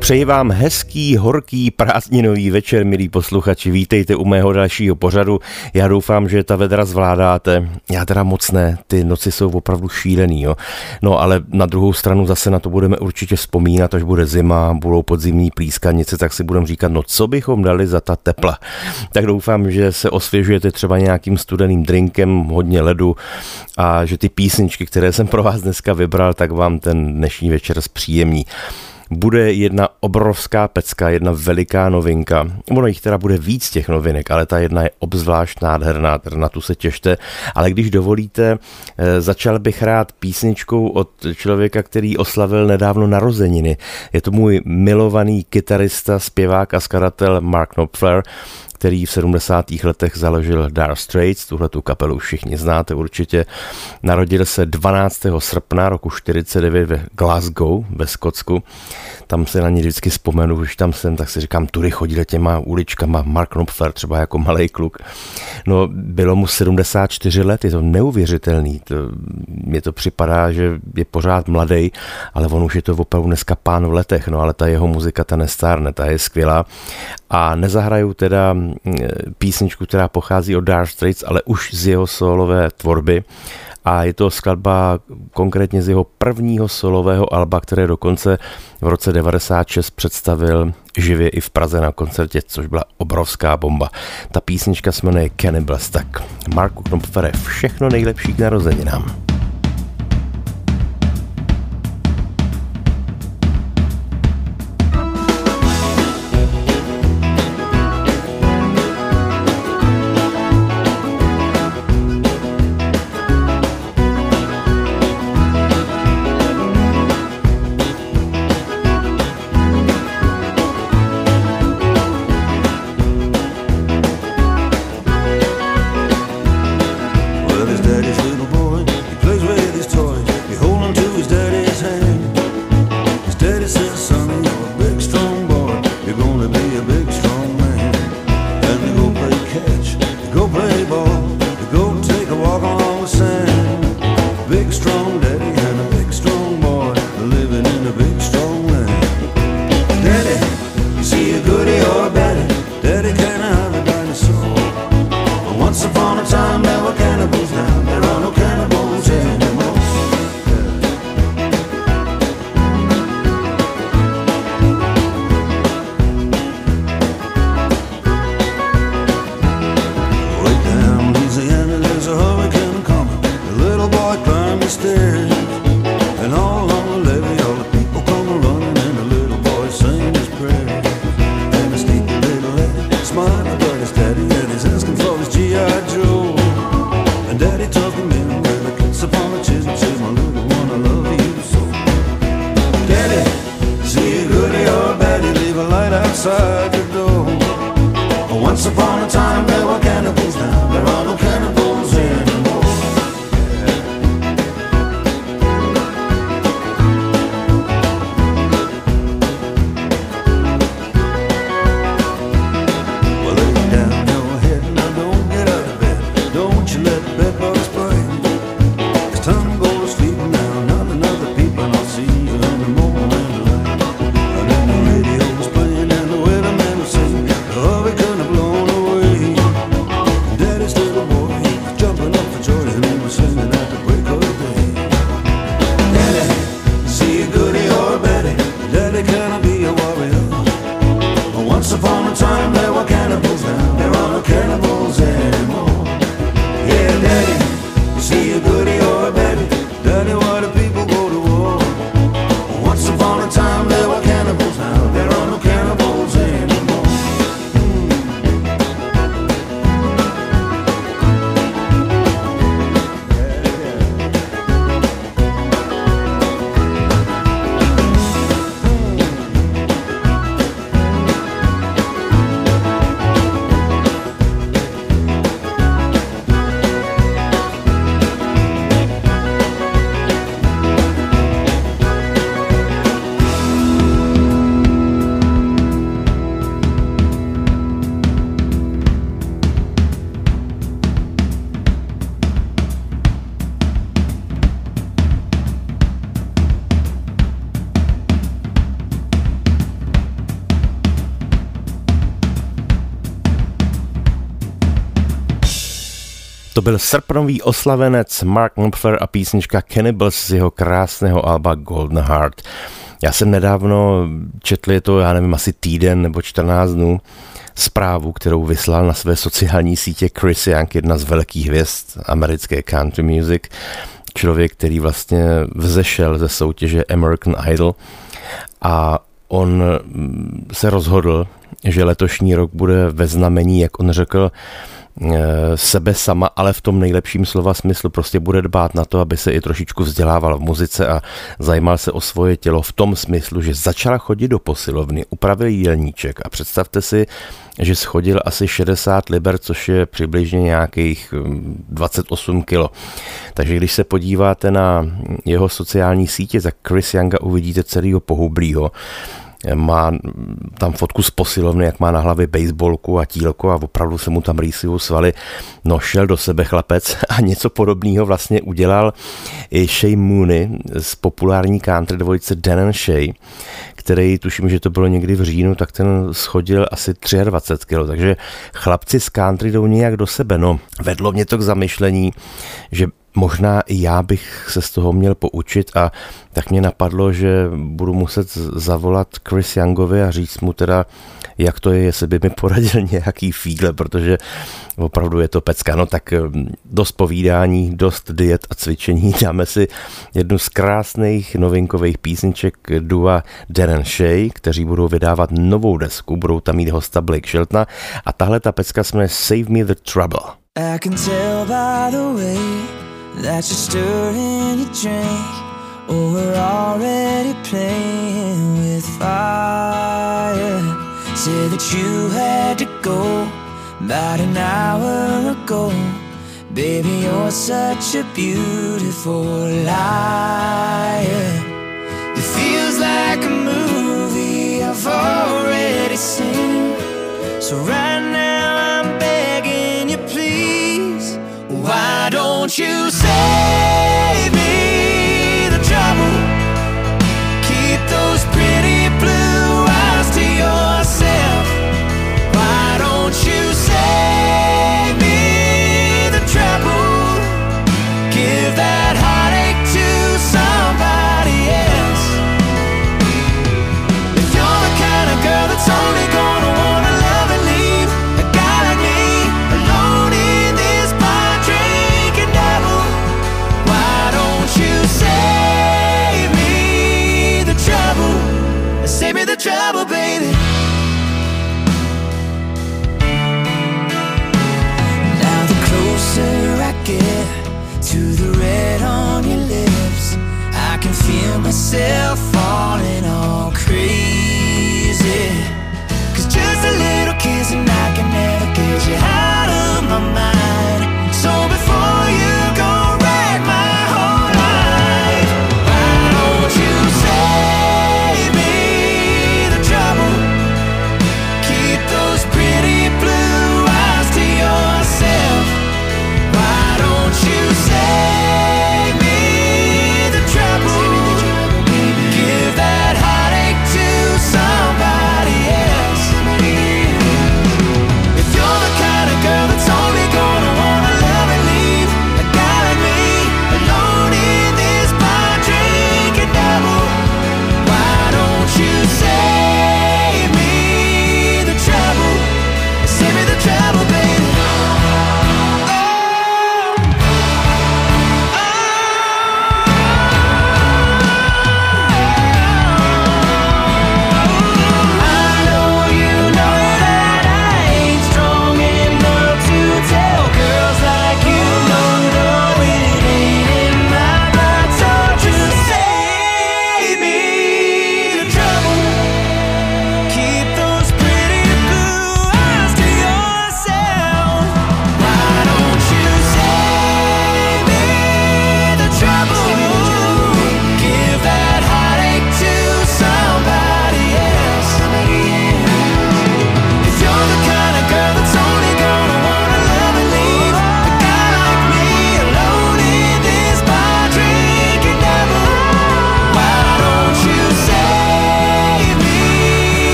Přeji vám hezký, horký, prázdninový večer, milí posluchači. Vítejte u mého dalšího pořadu. Já doufám, že ta vedra zvládáte. Já teda moc ne, ty noci jsou opravdu šílený. Jo. No ale na druhou stranu zase na to budeme určitě vzpomínat, až bude zima, budou podzimní plískanice, tak si budeme říkat, no co bychom dali za ta tepla. Tak doufám, že se osvěžujete třeba nějakým studeným drinkem, hodně ledu a že ty písničky, které jsem pro vás dneska vybral, tak vám ten dnešní večer zpříjemní bude jedna obrovská pecka, jedna veliká novinka. Ono jich teda bude víc těch novinek, ale ta jedna je obzvlášť nádherná, na tu se těšte. Ale když dovolíte, eh, začal bych rád písničkou od člověka, který oslavil nedávno narozeniny. Je to můj milovaný kytarista, zpěvák a skladatel Mark Knopfler, který v 70. letech založil Dire Straits, tuhle tu kapelu všichni znáte určitě. Narodil se 12. srpna roku 49 ve Glasgow ve Skotsku. Tam se na ně vždycky vzpomenu, když tam jsem, tak si říkám, tudy chodil těma uličkama Mark Knopfler, třeba jako malý kluk. No, bylo mu 74 let, je to neuvěřitelný. To, mně to připadá, že je pořád mladý, ale on už je to opravdu dneska pán v letech, no ale ta jeho muzika, ta nestárne, ta je skvělá. A nezahraju teda písničku, která pochází od Dark Straits, ale už z jeho solové tvorby. A je to skladba konkrétně z jeho prvního solového alba, které dokonce v roce 96 představil živě i v Praze na koncertě, což byla obrovská bomba. Ta písnička se jmenuje Cannibals, tak Marku Knopfere, všechno nejlepší k narozeninám. To byl srpnový oslavenec Mark Knopfler a písnička Cannibals z jeho krásného alba Golden Heart. Já jsem nedávno četl, je to, já nevím, asi týden nebo 14 dnů, zprávu, kterou vyslal na své sociální sítě Chris Young, jedna z velkých hvězd americké country music, člověk, který vlastně vzešel ze soutěže American Idol a on se rozhodl, že letošní rok bude ve znamení, jak on řekl, sebe sama, ale v tom nejlepším slova smyslu. Prostě bude dbát na to, aby se i trošičku vzdělával v muzice a zajímal se o svoje tělo v tom smyslu, že začala chodit do posilovny, upravil jídelníček. A představte si, že schodil asi 60 liber, což je přibližně nějakých 28 hm, kilo. Takže když se podíváte na jeho sociální sítě, tak Chris Younga uvidíte celého pohublího má tam fotku z posilovny, jak má na hlavě baseballku a tílko a opravdu se mu tam rýsují svaly. No šel do sebe chlapec a něco podobného vlastně udělal i Shay Mooney z populární country dvojice Dan and Shay, který tuším, že to bylo někdy v říjnu, tak ten schodil asi 23 kg, takže chlapci z country jdou nějak do sebe. No, vedlo mě to k zamyšlení, že možná i já bych se z toho měl poučit a tak mě napadlo, že budu muset zavolat Chris Youngovi a říct mu teda, jak to je, jestli by mi poradil nějaký fígle, protože opravdu je to pecka. No tak hm, dost povídání, dost diet a cvičení. Dáme si jednu z krásných novinkových písniček Dua Darren Shea, kteří budou vydávat novou desku, budou tam mít hosta Blake Sheltona a tahle ta pecka jmenuje Save Me the Trouble. I can tell by the way that you're stirring your drink. Oh, we're already playing with fire. Said that you had to go about an hour ago. Baby, you're such a beautiful liar. It feels like a movie I've already seen. So right now I'm begging you, please. Why don't you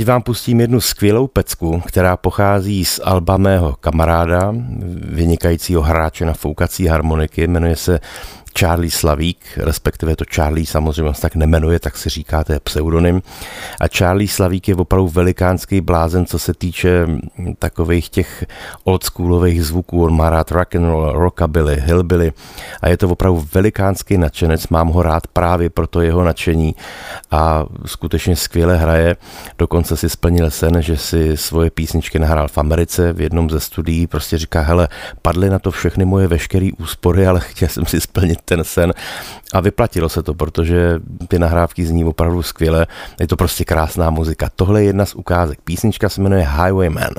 Teď vám pustím jednu skvělou pecku, která pochází z alba mého kamaráda, vynikajícího hráče na foukací harmoniky, jmenuje se Charlie Slavík, respektive to Charlie samozřejmě se tak nemenuje, tak si říká, to je pseudonym. A Charlie Slavík je opravdu velikánský blázen, co se týče takových těch oldschoolových zvuků. On má rád rock and roll, rockabilly, hillbilly a je to opravdu velikánský nadšenec. Mám ho rád právě pro to jeho nadšení a skutečně skvěle hraje. Dokonce si splnil sen, že si svoje písničky nahrál v Americe v jednom ze studií. Prostě říká, hele, padly na to všechny moje veškeré úspory, ale chtěl jsem si splnit ten sen a vyplatilo se to, protože ty nahrávky zní opravdu skvěle. Je to prostě krásná muzika. Tohle je jedna z ukázek. Písnička se jmenuje Highwayman.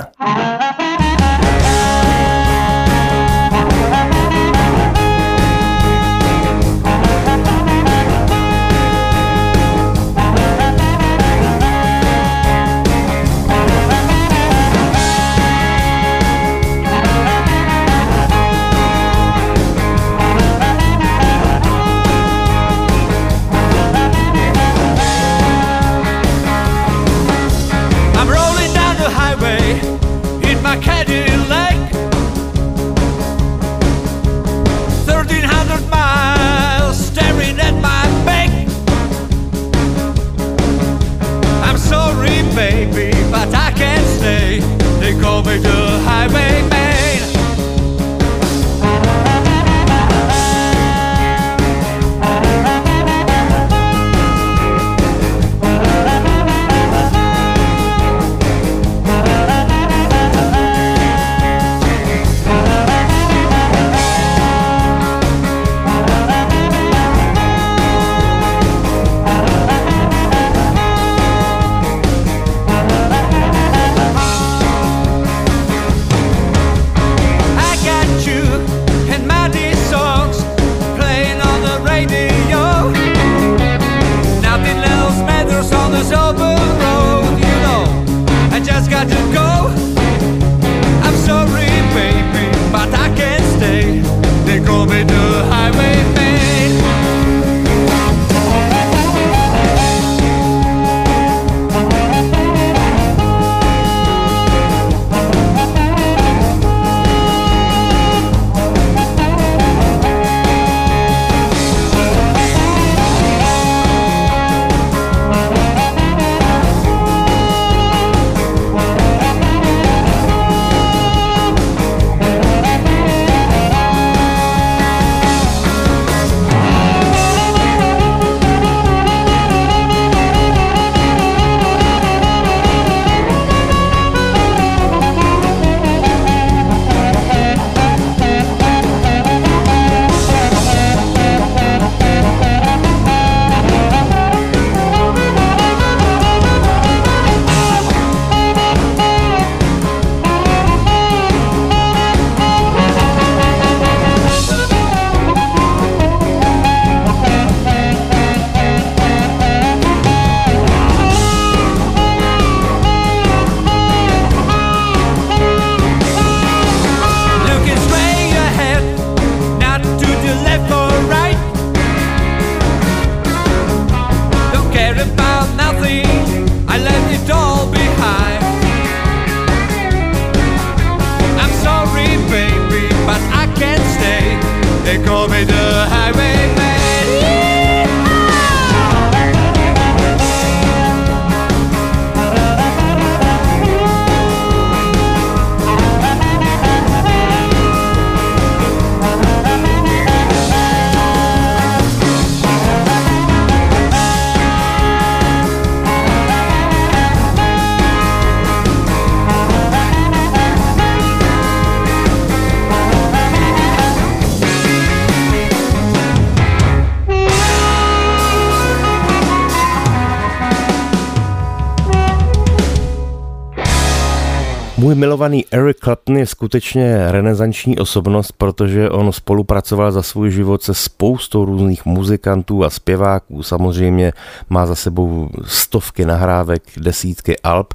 Můj milovaný Eric Clapton je skutečně renesanční osobnost, protože on spolupracoval za svůj život se spoustou různých muzikantů a zpěváků. Samozřejmě má za sebou stovky nahrávek, desítky alb.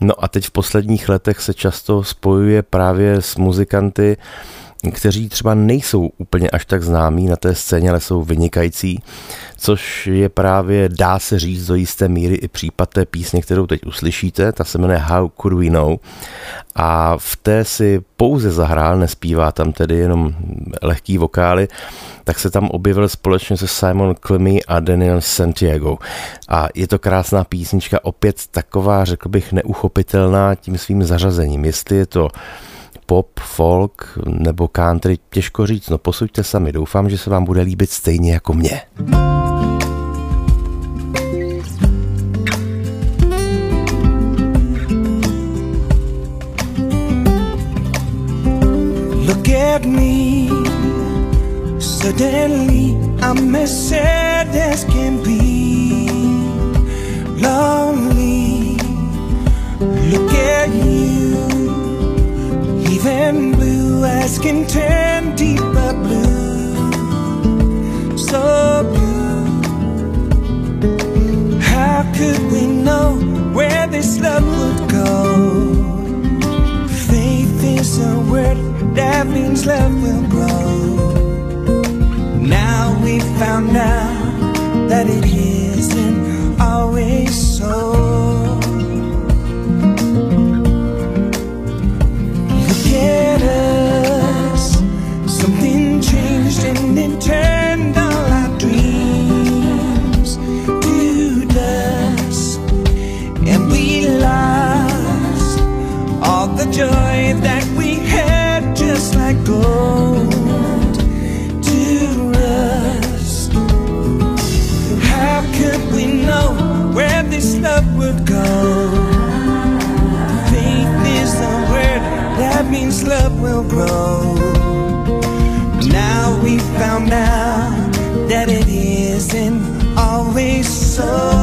No a teď v posledních letech se často spojuje právě s muzikanty, kteří třeba nejsou úplně až tak známí na té scéně, ale jsou vynikající, což je právě, dá se říct do jisté míry i případ té písně, kterou teď uslyšíte, ta se jmenuje How Could We Know a v té si pouze zahrál, nespívá tam tedy jenom lehký vokály, tak se tam objevil společně se Simon Clemmy a Daniel Santiago. A je to krásná písnička, opět taková, řekl bych, neuchopitelná tím svým zařazením. Jestli je to pop, folk nebo country, těžko říct, no posuďte sami, doufám, že se vám bude líbit stejně jako mě. Look at me. Suddenly I'm as sad as can be. Lonely. Look at you Leaving blue as can turn deeper blue. So blue. How could we know where this love would go? Faith is a word that means love will grow. Now we found out grow. Now we found out that it isn't always so.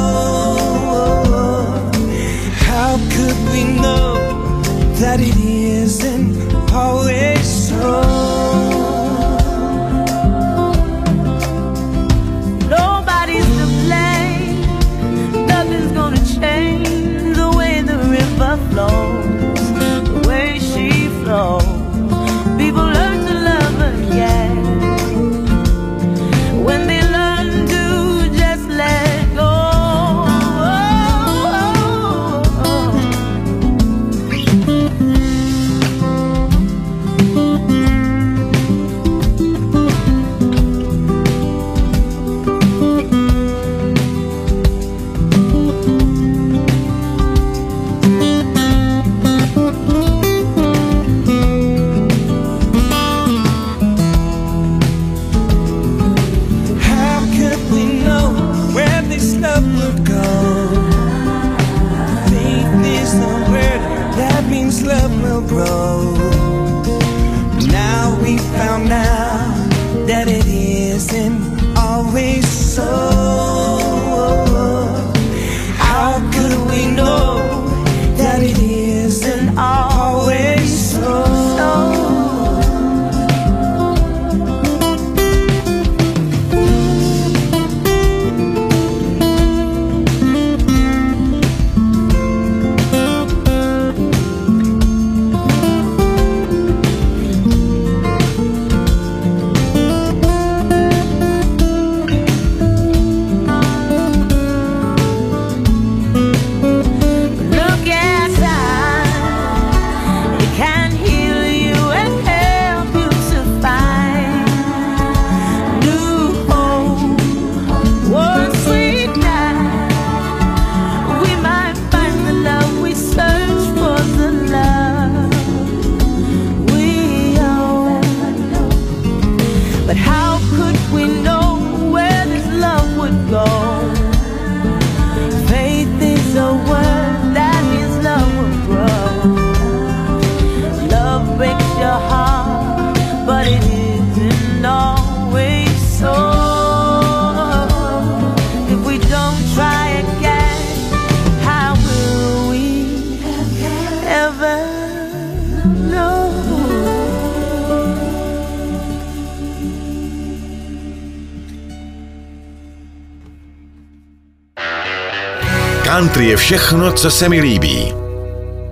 Country je všechno, co se mi líbí.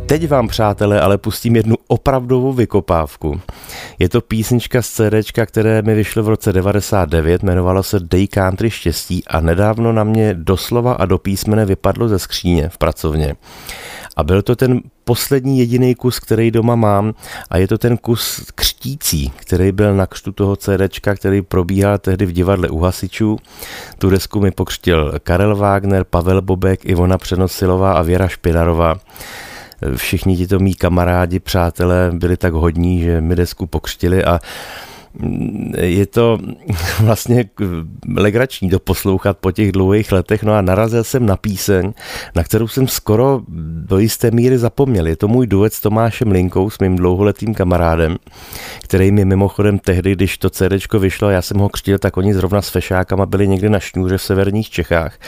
Teď vám, přátelé, ale pustím jednu opravdovou vykopávku. Je to písnička z CD, které mi vyšlo v roce 99, jmenovalo se Day Country štěstí a nedávno na mě doslova a do písmene vypadlo ze skříně v pracovně. A byl to ten poslední jediný kus, který doma mám a je to ten kus křtící, který byl na křtu toho CD, který probíhal tehdy v divadle u hasičů. Tu desku mi pokřtil Karel Wagner, Pavel Bobek, Ivona Přenosilová a Věra Špinarová všichni tito mý kamarádi, přátelé byli tak hodní, že mi desku pokřtili a je to vlastně legrační to poslouchat po těch dlouhých letech. No a narazil jsem na píseň, na kterou jsem skoro do jisté míry zapomněl. Je to můj duet s Tomášem Linkou, s mým dlouholetým kamarádem, který mi mimochodem tehdy, když to CD vyšlo, já jsem ho křtil, tak oni zrovna s fešákama byli někde na šňůře v severních Čechách.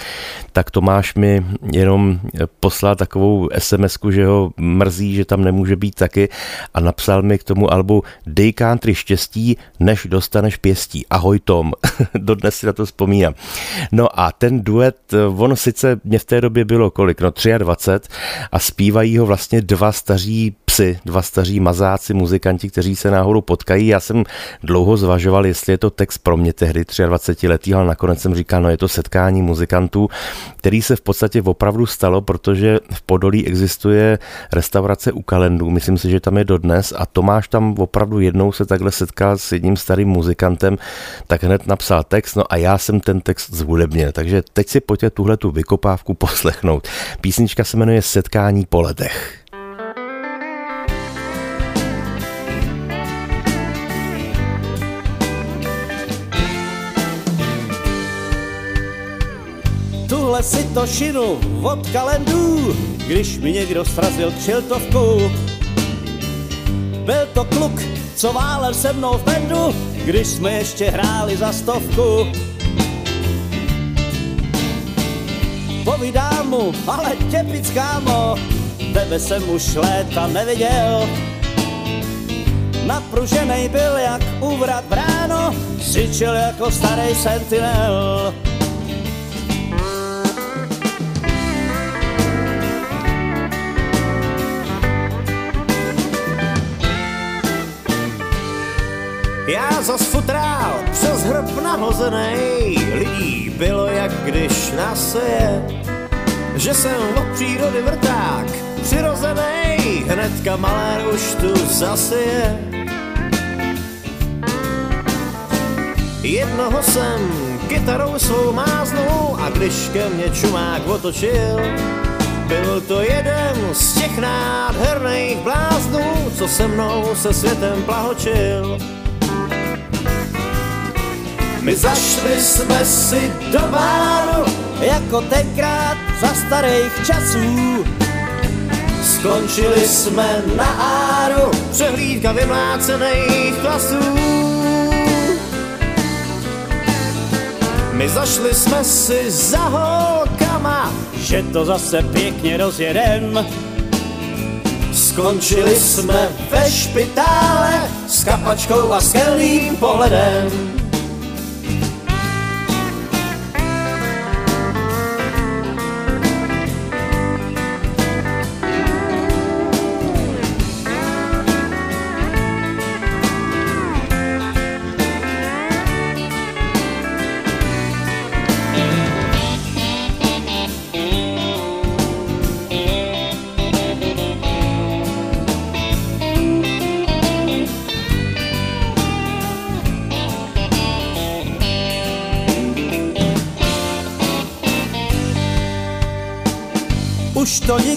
Tak Tomáš mi jenom poslal takovou sms že ho mrzí, že tam nemůže být taky a napsal mi k tomu albu Day Country štěstí, než dostaneš pěstí. Ahoj Tom, dodnes si na to vzpomínám. No a ten duet, on sice mě v té době bylo kolik, no 23 a zpívají ho vlastně dva staří psy, dva staří mazáci, muzikanti, kteří se náhodou potkají. Já jsem dlouho zvažoval, jestli je to text pro mě tehdy 23 letý, ale nakonec jsem říkal, no je to setkání muzikantů, který se v podstatě opravdu stalo, protože v Podolí existuje restaurace u kalendů, myslím si, že tam je dodnes a Tomáš tam opravdu jednou se takhle setkal s jedním starým muzikantem, tak hned napsal text, no a já jsem ten text zvůdebnil, takže teď si pojďte tuhle tu vykopávku poslechnout. Písnička se jmenuje Setkání po letech. Tuhle si to šinu od kalendů, když mi někdo srazil kšiltovku. Byl to kluk, co válel se mnou v bendu, když jsme ještě hráli za stovku. Povídám mu, ale těpic kámo, tebe jsem už léta neviděl. Napruženej byl jak úvrat bráno, křičel jako starý sentinel. Já zas futrál přes hrb nahozenej, lidí bylo jak když naseje, že jsem od přírody vrták, přirozenej, hnedka malér už tu zase je. Jednoho jsem kytarou svou máznul a když ke mně čumák otočil, byl to jeden z těch nádherných bláznů, co se mnou se světem plahočil. My zašli jsme si do báru, jako tenkrát za starých časů. Skončili jsme na áru, přehlídka vymlácených klasů. My zašli jsme si za holkama, že to zase pěkně rozjedem. Skončili jsme ve špitále s kapačkou a skelným pohledem.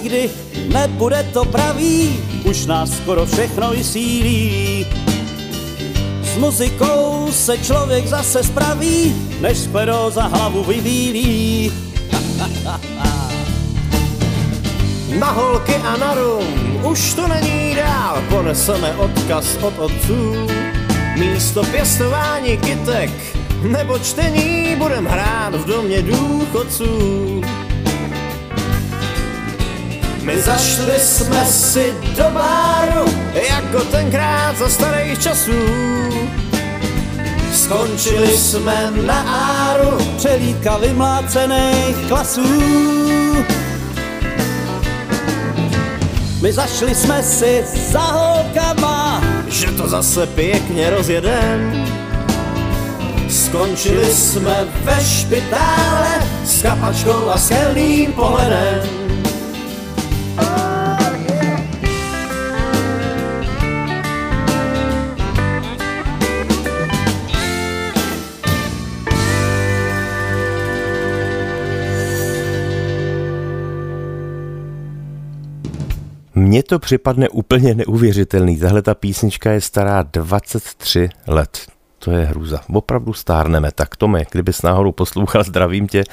Nikdy nebude to pravý, už nás skoro všechno sílí. S muzikou se člověk zase spraví, než pero za hlavu vybílí. Na holky a na rum, už to není dál, poneseme odkaz od otců. Místo pěstování kytek nebo čtení budem hrát v domě důchodců. My zašli jsme si do báru, jako tenkrát za starých časů. Skončili jsme na áru, přelídka vymlácených klasů. My zašli jsme si za holkama, že to zase pěkně rozjedem. Skončili jsme ve špitále s kapačkou a skelným pohledem. Mně to připadne úplně neuvěřitelný. Tahle ta písnička je stará 23 let. To je hruza. Opravdu stárneme. Tak Tome, kdybys náhodou poslouchal, zdravím tě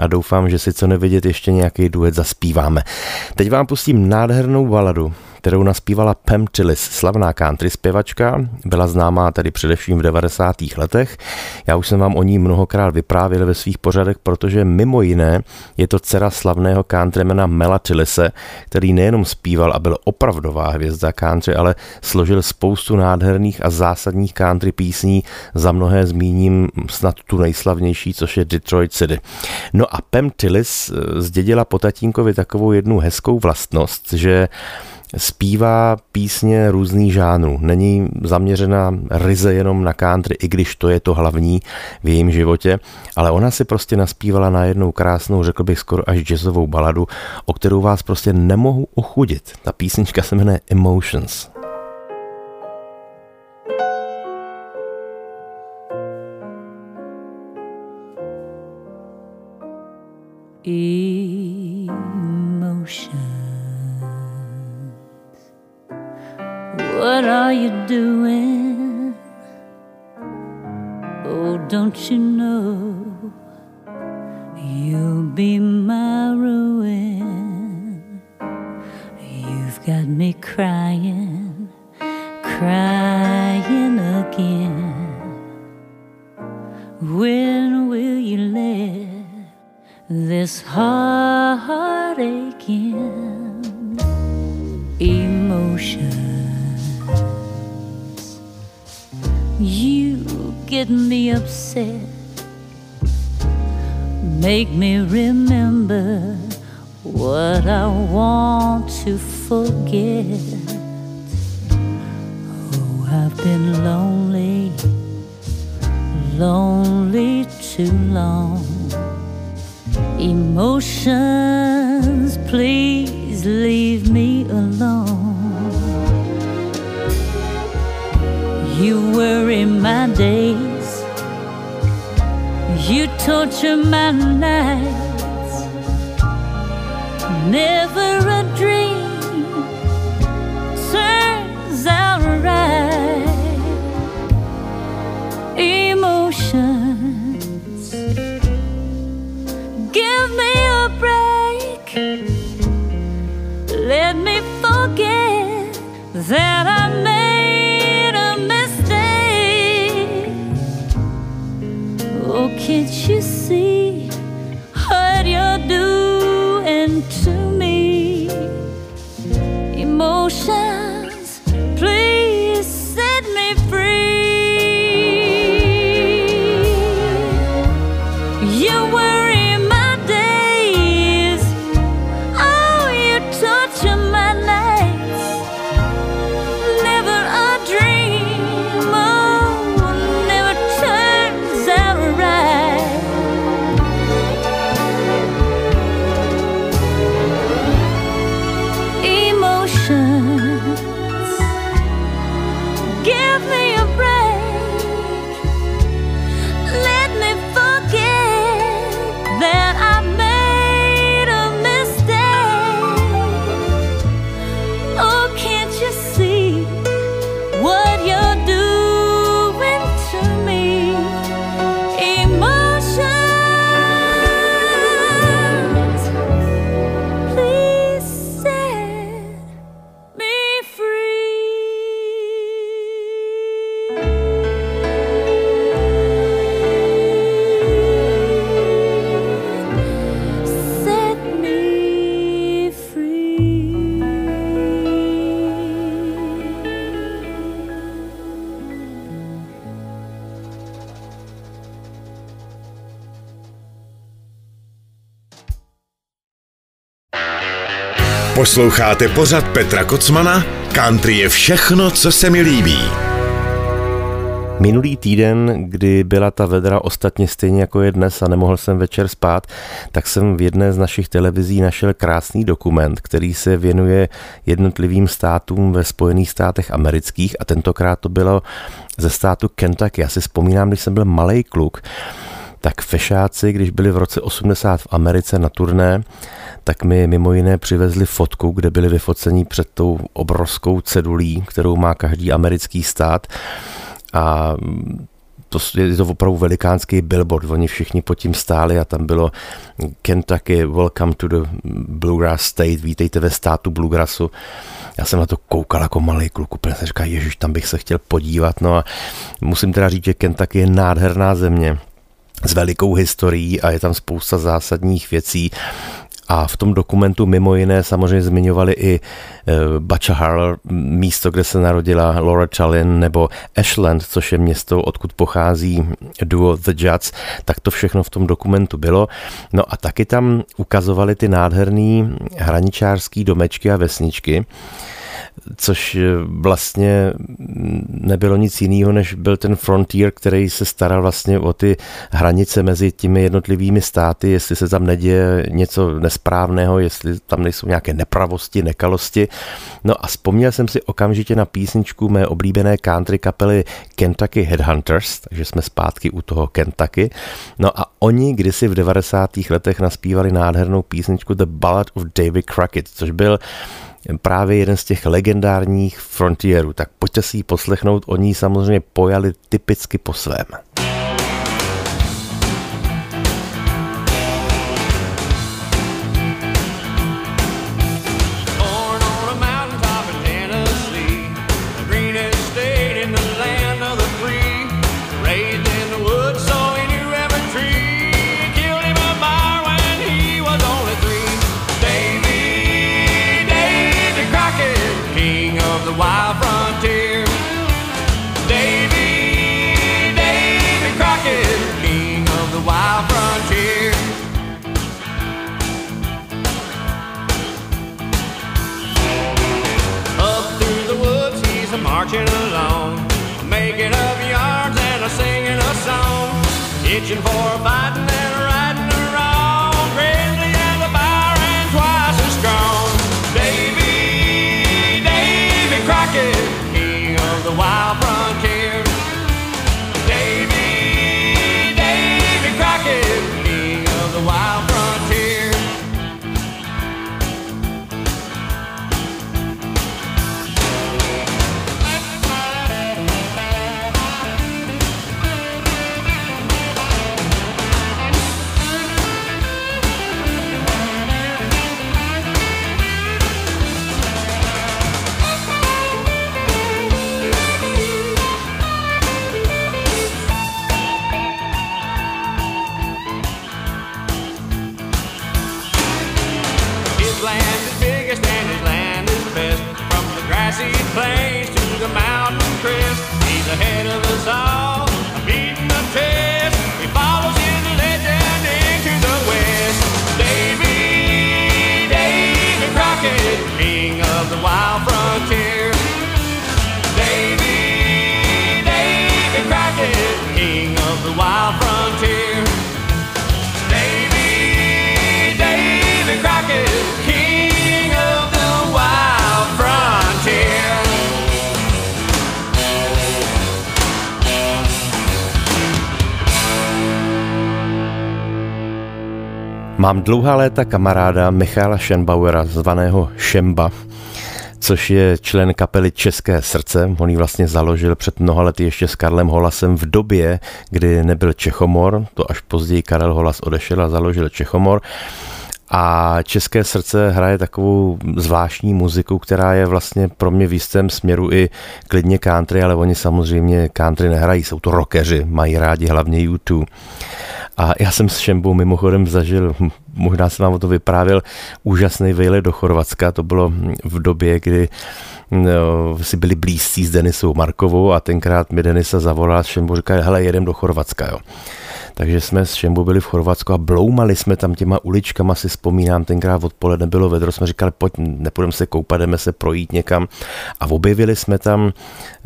a doufám, že si co nevidět ještě nějaký duet zaspíváme. Teď vám pustím nádhernou baladu, kterou naspívala Pam Tillis, slavná country zpěvačka, byla známá tedy především v 90. letech. Já už jsem vám o ní mnohokrát vyprávěl ve svých pořadech, protože mimo jiné je to dcera slavného countrymana Mela Tillise, který nejenom zpíval a byl opravdová hvězda country, ale složil spoustu nádherných a zásadních country písní. Za mnohé zmíním snad tu nejslavnější, což je Detroit City. No a Pam Tillis eh, zdědila po tatínkovi takovou jednu hezkou vlastnost, že zpívá písně různých žánrů. Není zaměřena ryze jenom na country, i když to je to hlavní v jejím životě, ale ona si prostě naspívala na jednou krásnou, řekl bych skoro až jazzovou baladu, o kterou vás prostě nemohu ochudit. Ta písnička se jmenuje Emotions. Emotion What are you doing? Oh, don't you know you'll be my ruin? You've got me crying, crying again. When will you let this heart aching emotion? You get me upset, make me remember what I want to forget. Oh, I've been lonely, lonely too long. Emotions, please leave me alone. You worry my days, you torture my nights. Never a dream Posloucháte pořad Petra Kocmana Country je všechno, co se mi líbí. Minulý týden, kdy byla ta vedra ostatně stejně jako je dnes a nemohl jsem večer spát, tak jsem v jedné z našich televizí našel krásný dokument, který se věnuje jednotlivým státům ve Spojených státech amerických a tentokrát to bylo ze státu Kentucky. Já si vzpomínám, když jsem byl malý kluk, tak fešáci, když byli v roce 80 v Americe na turné, tak mi mimo jiné přivezli fotku, kde byli vyfocení před tou obrovskou cedulí, kterou má každý americký stát a to je to opravdu velikánský billboard, oni všichni pod tím stáli a tam bylo Kentucky, welcome to the Bluegrass State, vítejte ve státu Bluegrassu. Já jsem na to koukal jako malý kluk, úplně jsem říkal, ježiš, tam bych se chtěl podívat, no a musím teda říct, že Kentucky je nádherná země s velikou historií a je tam spousta zásadních věcí. A v tom dokumentu mimo jiné samozřejmě zmiňovali i eh, Bacha Harler, místo, kde se narodila Laura Chalin, nebo Ashland, což je město, odkud pochází duo The Judds, tak to všechno v tom dokumentu bylo. No a taky tam ukazovali ty nádherný hraničářský domečky a vesničky, což vlastně nebylo nic jiného, než byl ten frontier, který se staral vlastně o ty hranice mezi těmi jednotlivými státy, jestli se tam neděje něco nesprávného, jestli tam nejsou nějaké nepravosti, nekalosti. No a vzpomněl jsem si okamžitě na písničku mé oblíbené country kapely Kentucky Headhunters, takže jsme zpátky u toho Kentucky. No a oni kdysi v 90. letech naspívali nádhernou písničku The Ballad of David Crockett, což byl právě jeden z těch legendárních frontierů. Tak pojďte si ji poslechnout, oni samozřejmě pojali typicky po svém. Itching for a fighting Mám dlouhá léta kamaráda Michala Schenbauera, zvaného Šemba, což je člen kapely České srdce. On ji vlastně založil před mnoha lety ještě s Karlem Holasem v době, kdy nebyl Čechomor, to až později Karel Holas odešel a založil Čechomor. A České srdce hraje takovou zvláštní muziku, která je vlastně pro mě v jistém směru i klidně country, ale oni samozřejmě country nehrají, jsou to rockeři, mají rádi hlavně YouTube. A já jsem s Šembou mimochodem zažil, možná jsem vám o to vyprávěl, úžasný vejlet do Chorvatska. To bylo v době, kdy no, si byli blízcí s Denisou Markovou a tenkrát mi Denisa zavolal s Šembou, říkal, hele, jedem do Chorvatska, jo. Takže jsme s Šembu byli v Chorvatsku a bloumali jsme tam těma uličkama, si vzpomínám, tenkrát odpoledne bylo vedro, jsme říkali, pojď, nepůjdeme se koupat, jdeme se projít někam a objevili jsme tam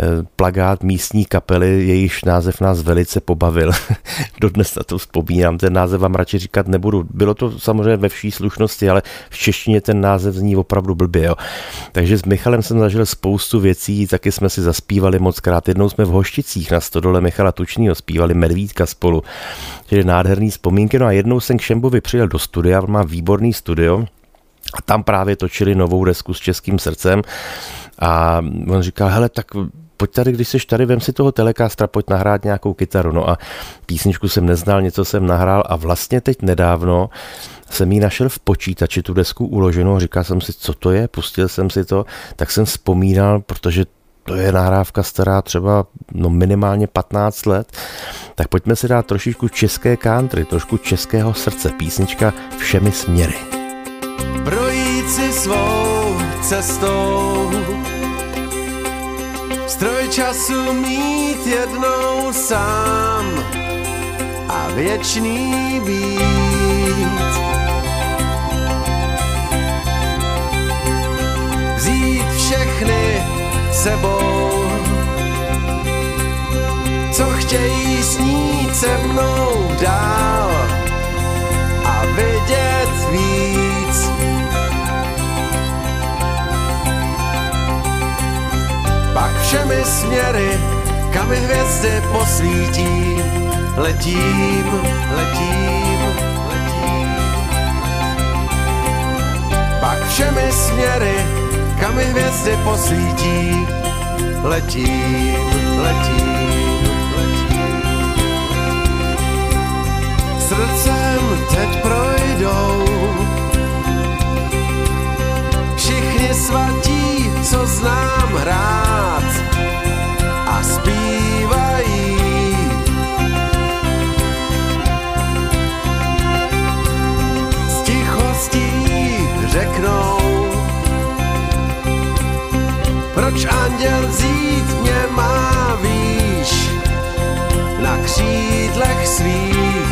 eh, plagát místní kapely, jejíž název nás velice pobavil. Dodnes na to vzpomínám, ten název vám radši říkat nebudu. Bylo to samozřejmě ve vší slušnosti, ale v češtině ten název zní opravdu blbě. Jo. Takže s Michalem jsem zažil spoustu věcí, taky jsme si zaspívali moc krát. Jednou jsme v Hošticích na stodole Michala Tučního zpívali Medvídka spolu. Čili nádherný vzpomínky. No a jednou jsem k Šembovi přijel do studia, má výborný studio, a tam právě točili novou desku s českým srdcem a on říkal, hele, tak pojď tady, když jsi tady, vem si toho telekástra, pojď nahrát nějakou kytaru. No a písničku jsem neznal, něco jsem nahrál a vlastně teď nedávno jsem ji našel v počítači, tu desku uloženou, říkal jsem si, co to je, pustil jsem si to, tak jsem vzpomínal, protože to je nahrávka stará třeba no minimálně 15 let, tak pojďme si dát trošičku české country, trošku českého srdce, písnička Všemi směry. Projít si svou cestou Stroj času mít jednou sám a věčný být. Sebou, co chtějí snít se mnou dál a vidět víc. Pak všemi směry, kam hvězdy posvítí, letím, letím, letím. Pak všemi směry, kam hvězdy posvítí, letím, letím, letím. Srdcem teď projdou všichni svatí, co znám rád a zpívají. Proč anděl vzít mě má, víš, na křídlech svých.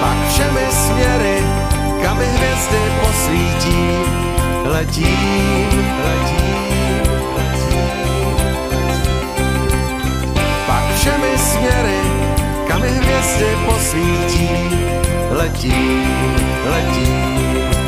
Pak všemi směry, kam hvězdy posvítí, letím, letím. Pak všemi směry, kam hvězdy posvítí, letím, letím.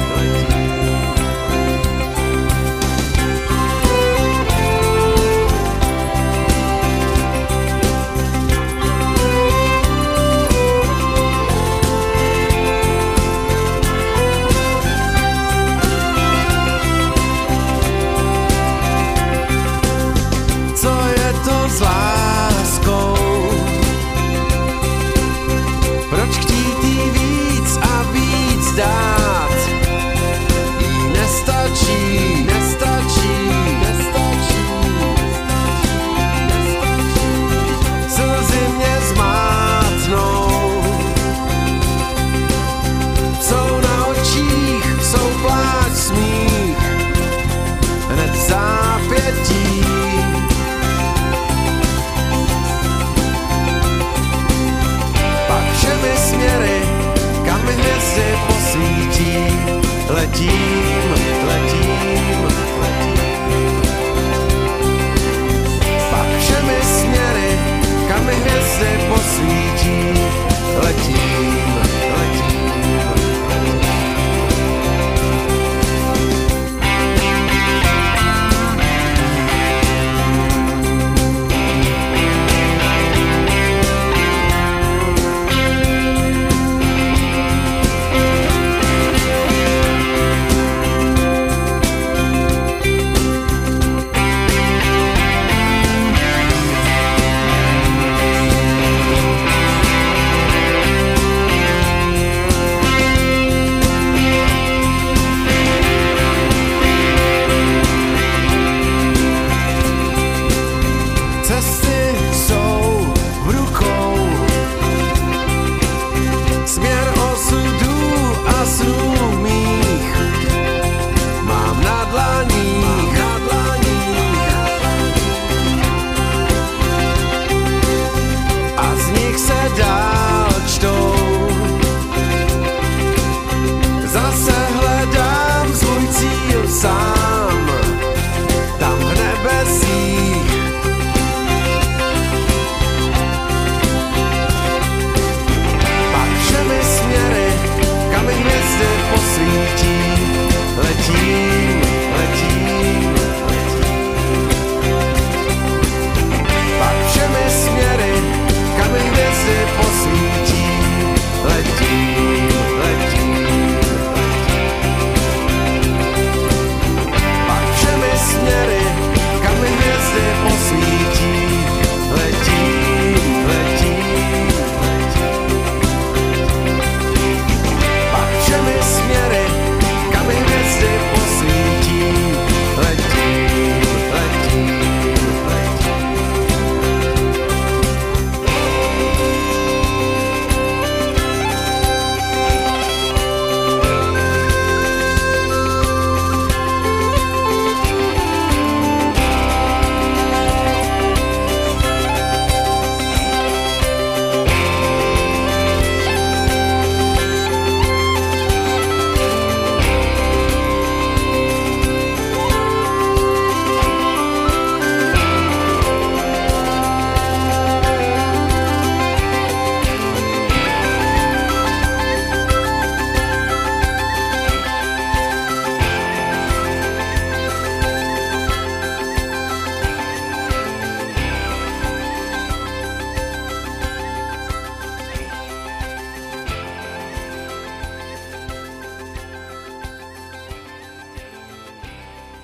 Letím,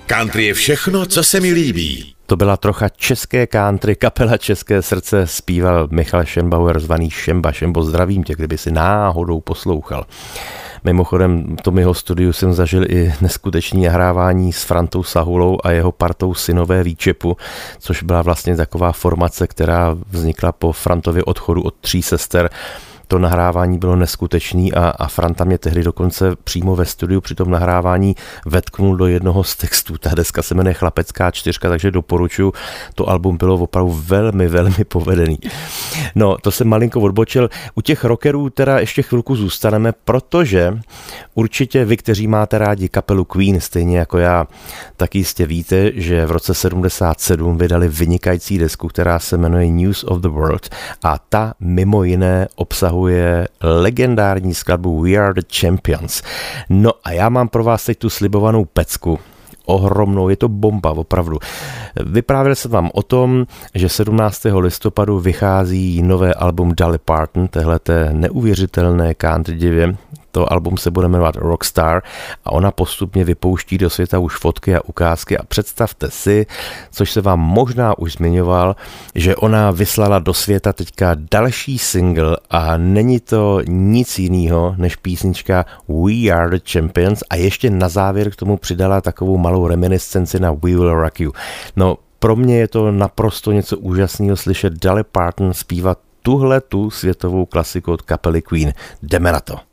Country je všechno, co se mi líbí. To byla trocha české country, kapela České srdce, zpíval Michal Šembauer, zvaný Šemba. Šembo, zdravím tě, kdyby si náhodou poslouchal. Mimochodem, v tom jeho studiu jsem zažil i neskutečný nahrávání s Frantou Sahulou a jeho partou Synové výčepu, což byla vlastně taková formace, která vznikla po Frantově odchodu od tří sester to nahrávání bylo neskutečný a, a Franta mě tehdy dokonce přímo ve studiu při tom nahrávání vetknul do jednoho z textů. Ta deska se jmenuje Chlapecká čtyřka, takže doporučuji. To album bylo opravdu velmi, velmi povedený. No, to jsem malinko odbočil. U těch rockerů teda ještě chvilku zůstaneme, protože určitě vy, kteří máte rádi kapelu Queen, stejně jako já, tak jistě víte, že v roce 77 vydali vynikající desku, která se jmenuje News of the World a ta mimo jiné obsahuje obsahuje legendární skladbu We Are the Champions. No a já mám pro vás teď tu slibovanou pecku, ohromnou, je to bomba, opravdu. Vyprávěl jsem vám o tom, že 17. listopadu vychází nové album Dolly Parton, téhleté neuvěřitelné country divě, to album se bude jmenovat Rockstar a ona postupně vypouští do světa už fotky a ukázky a představte si, což se vám možná už zmiňoval, že ona vyslala do světa teďka další single a není to nic jiného než písnička We Are the Champions a ještě na závěr k tomu přidala takovou malou reminiscenci na We Will Rock You. No, pro mě je to naprosto něco úžasného slyšet Dolly Parton zpívat tuhle tu světovou klasiku od kapely Queen. Jdeme na to.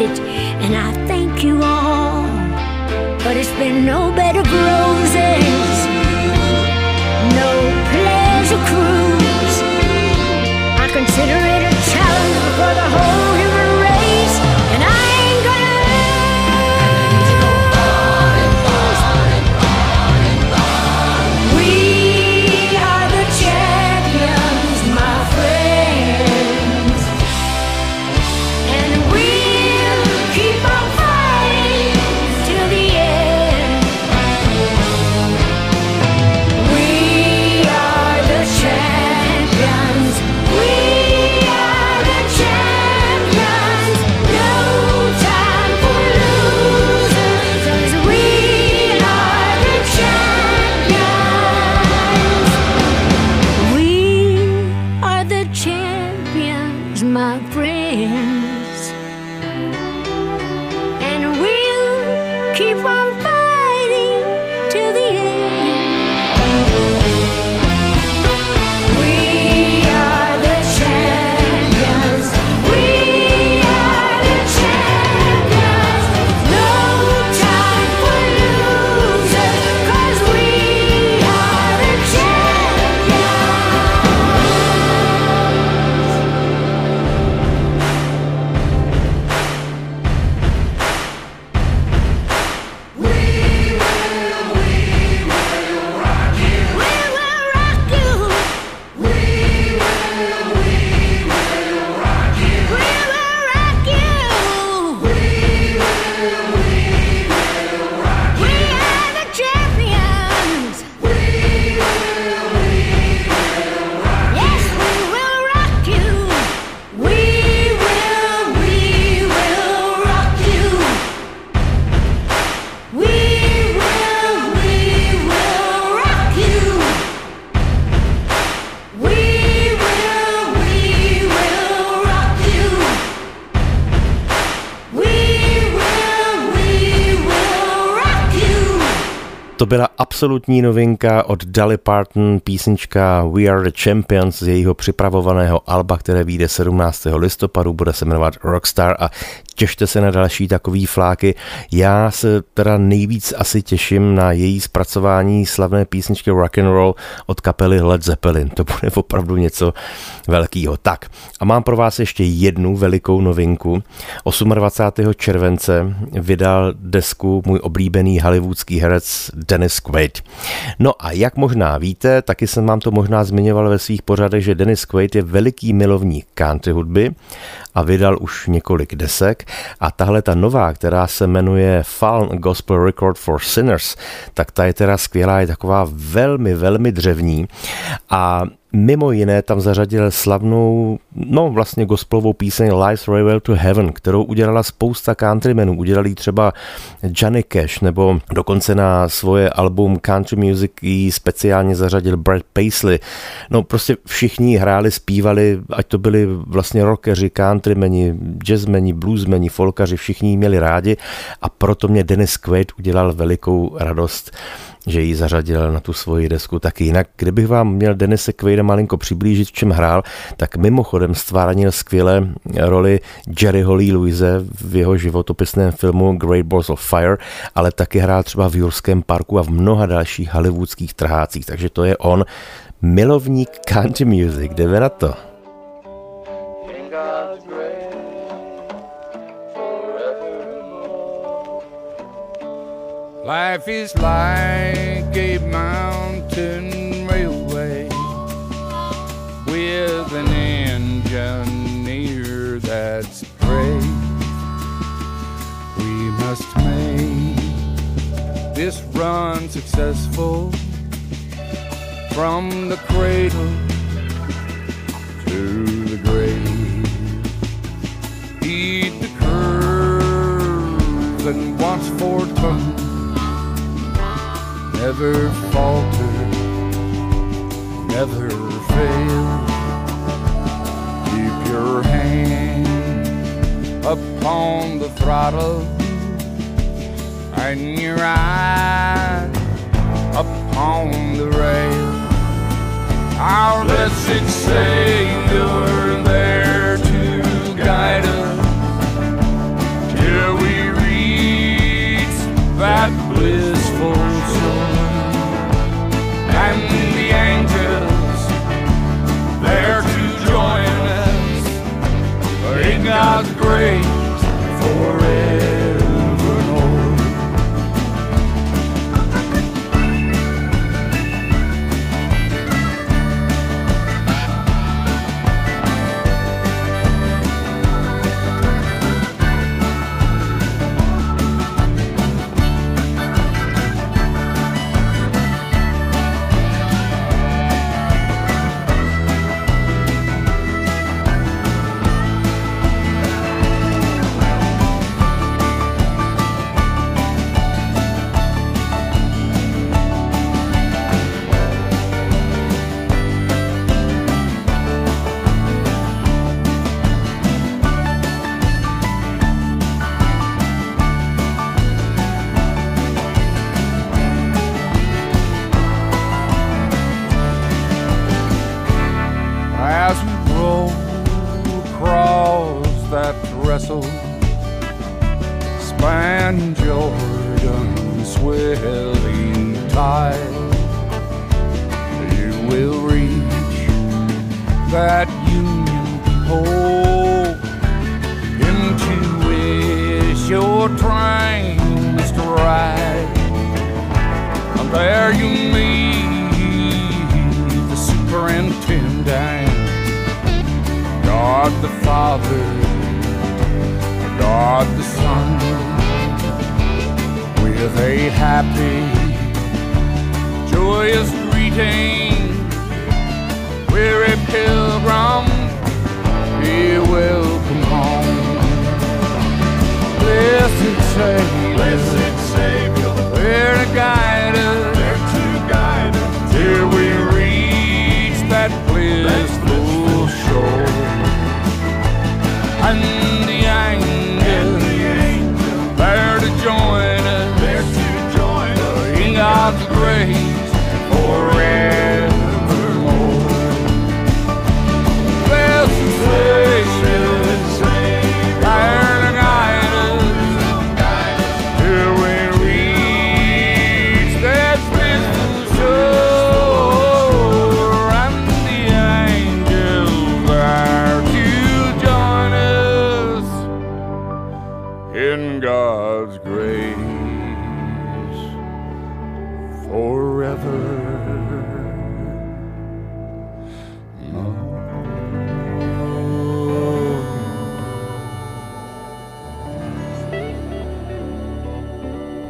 Stitch To byla absolutní novinka od Dolly Parton, písnička We Are the Champions z jejího připravovaného alba, které vyjde 17. listopadu, bude se jmenovat Rockstar a těšte se na další takový fláky. Já se teda nejvíc asi těším na její zpracování slavné písničky Rock and Roll od kapely Led Zeppelin. To bude opravdu něco velkého. Tak a mám pro vás ještě jednu velikou novinku. 28. července vydal desku můj oblíbený hollywoodský herec Dennis Quaid. No a jak možná víte, taky jsem vám to možná zmiňoval ve svých pořadech, že Dennis Quaid je veliký milovník country hudby a vydal už několik desek a tahle ta nová, která se jmenuje Fallen Gospel Record for Sinners, tak ta je teda skvělá, je taková velmi, velmi dřevní a Mimo jiné tam zařadil slavnou, no vlastně gospelovou píseň Life's Railway to Heaven, kterou udělala spousta countrymenů. Udělali třeba Johnny Cash, nebo dokonce na svoje album Country Music ji speciálně zařadil Brad Paisley. No prostě všichni hráli, zpívali, ať to byli vlastně rockeři, countrymeni, jazzmeni, bluesmeni, folkaři, všichni ji měli rádi a proto mě Dennis Quaid udělal velikou radost že ji zařadil na tu svoji desku taky. Jinak, kdybych vám měl Denise Quaida malinko přiblížit, v čem hrál, tak mimochodem stvárnil skvěle roli Jerryho Lee Louise v jeho životopisném filmu Great Balls of Fire, ale taky hrál třeba v Jurském parku a v mnoha dalších hollywoodských trhácích, takže to je on, milovník country music, jdeme na to. Life is like a mountain railway with an engineer that's brave. We must make this run successful from the cradle to the grave. Eat the curves and watch for turns never falter, never fail. Keep your hand upon the throttle and your eyes upon the rail. Our blessed Savior there to guide us till we reach that blissful God's grace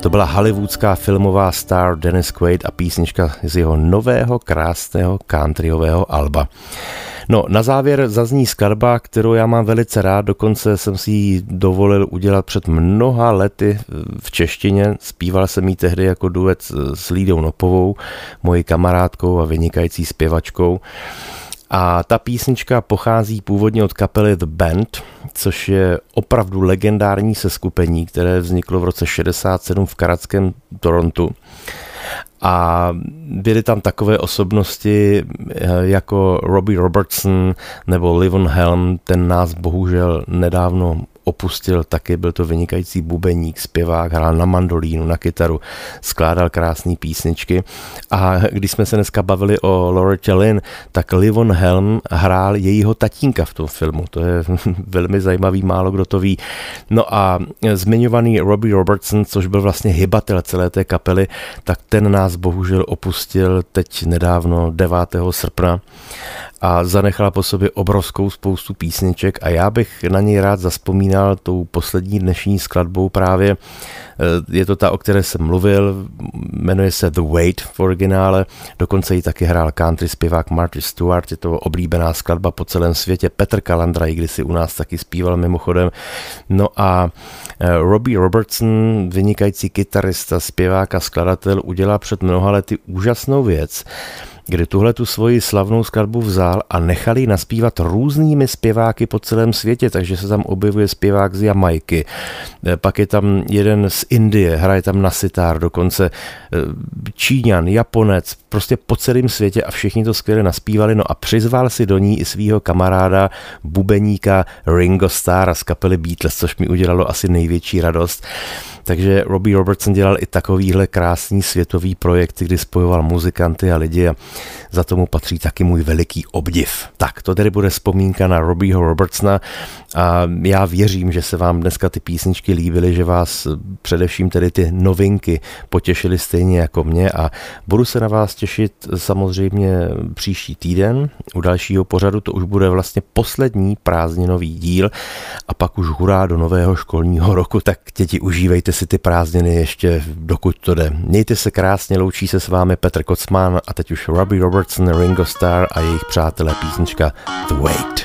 To byla hollywoodská filmová star Dennis Quaid a písnička z jeho nového krásného countryového alba. No, na závěr zazní skladba, kterou já mám velice rád, dokonce jsem si ji dovolil udělat před mnoha lety v češtině. Zpíval jsem ji tehdy jako duet s Lídou Nopovou, mojí kamarádkou a vynikající zpěvačkou. A ta písnička pochází původně od kapely The Band, což je opravdu legendární seskupení, které vzniklo v roce 67 v karatském Torontu. A byly tam takové osobnosti eh, jako Robbie Robertson nebo Livon Helm, ten nás bohužel nedávno opustil taky, byl to vynikající bubeník, zpěvák, hrál na mandolínu, na kytaru, skládal krásné písničky a když jsme se dneska bavili o Loretta Lynn, tak Livon Helm hrál jejího tatínka v tom filmu, to je velmi zajímavý, málo kdo to ví. No a zmiňovaný Robbie Robertson, což byl vlastně hybatel celé té kapely, tak ten nás bohužel opustil teď nedávno 9. srpna a zanechala po sobě obrovskou spoustu písniček a já bych na něj rád zaspomínal tou poslední dnešní skladbou právě. Eh, je to ta, o které jsem mluvil, jmenuje se The Wait v originále, dokonce ji taky hrál country zpěvák Marty Stewart, je to oblíbená skladba po celém světě, Petr Kalandra, i když si u nás taky zpíval mimochodem. No a eh, Robbie Robertson, vynikající kytarista, zpěvák a skladatel, udělal před mnoha lety úžasnou věc, kdy tuhle tu svoji slavnou skladbu vzal a nechal ji naspívat různými zpěváky po celém světě, takže se tam objevuje zpěvák z Jamajky, eh, pak je tam jeden z Indie, hraje tam na sitar, dokonce. Eh, Číňan, Japonec, prostě po celém světě a všichni to skvěle naspívali, no a přizval si do ní i svého kamaráda, bubeníka Ringo Starra z kapely Beatles, což mi udělalo asi největší radost. Takže Robbie Robertson dělal i takovýhle krásný světový projekt, kdy spojoval muzikanty a lidi za tomu patří taky můj veliký obdiv. Tak, to tedy bude vzpomínka na Robbieho Robertsona a já věřím, že se vám dneska ty písničky líbily, že vás především tedy ty novinky potěšily stejně jako mě a budu se na vás těšit samozřejmě příští týden u dalšího pořadu, to už bude vlastně poslední prázdninový díl a pak už hurá do nového školního roku, tak děti užívejte si ty prázdniny ještě dokud to jde. Mějte se krásně, loučí se s vámi Petr Kocman a teď už Robertson, Ringo Starr a jejich přátelé písnička The Wait.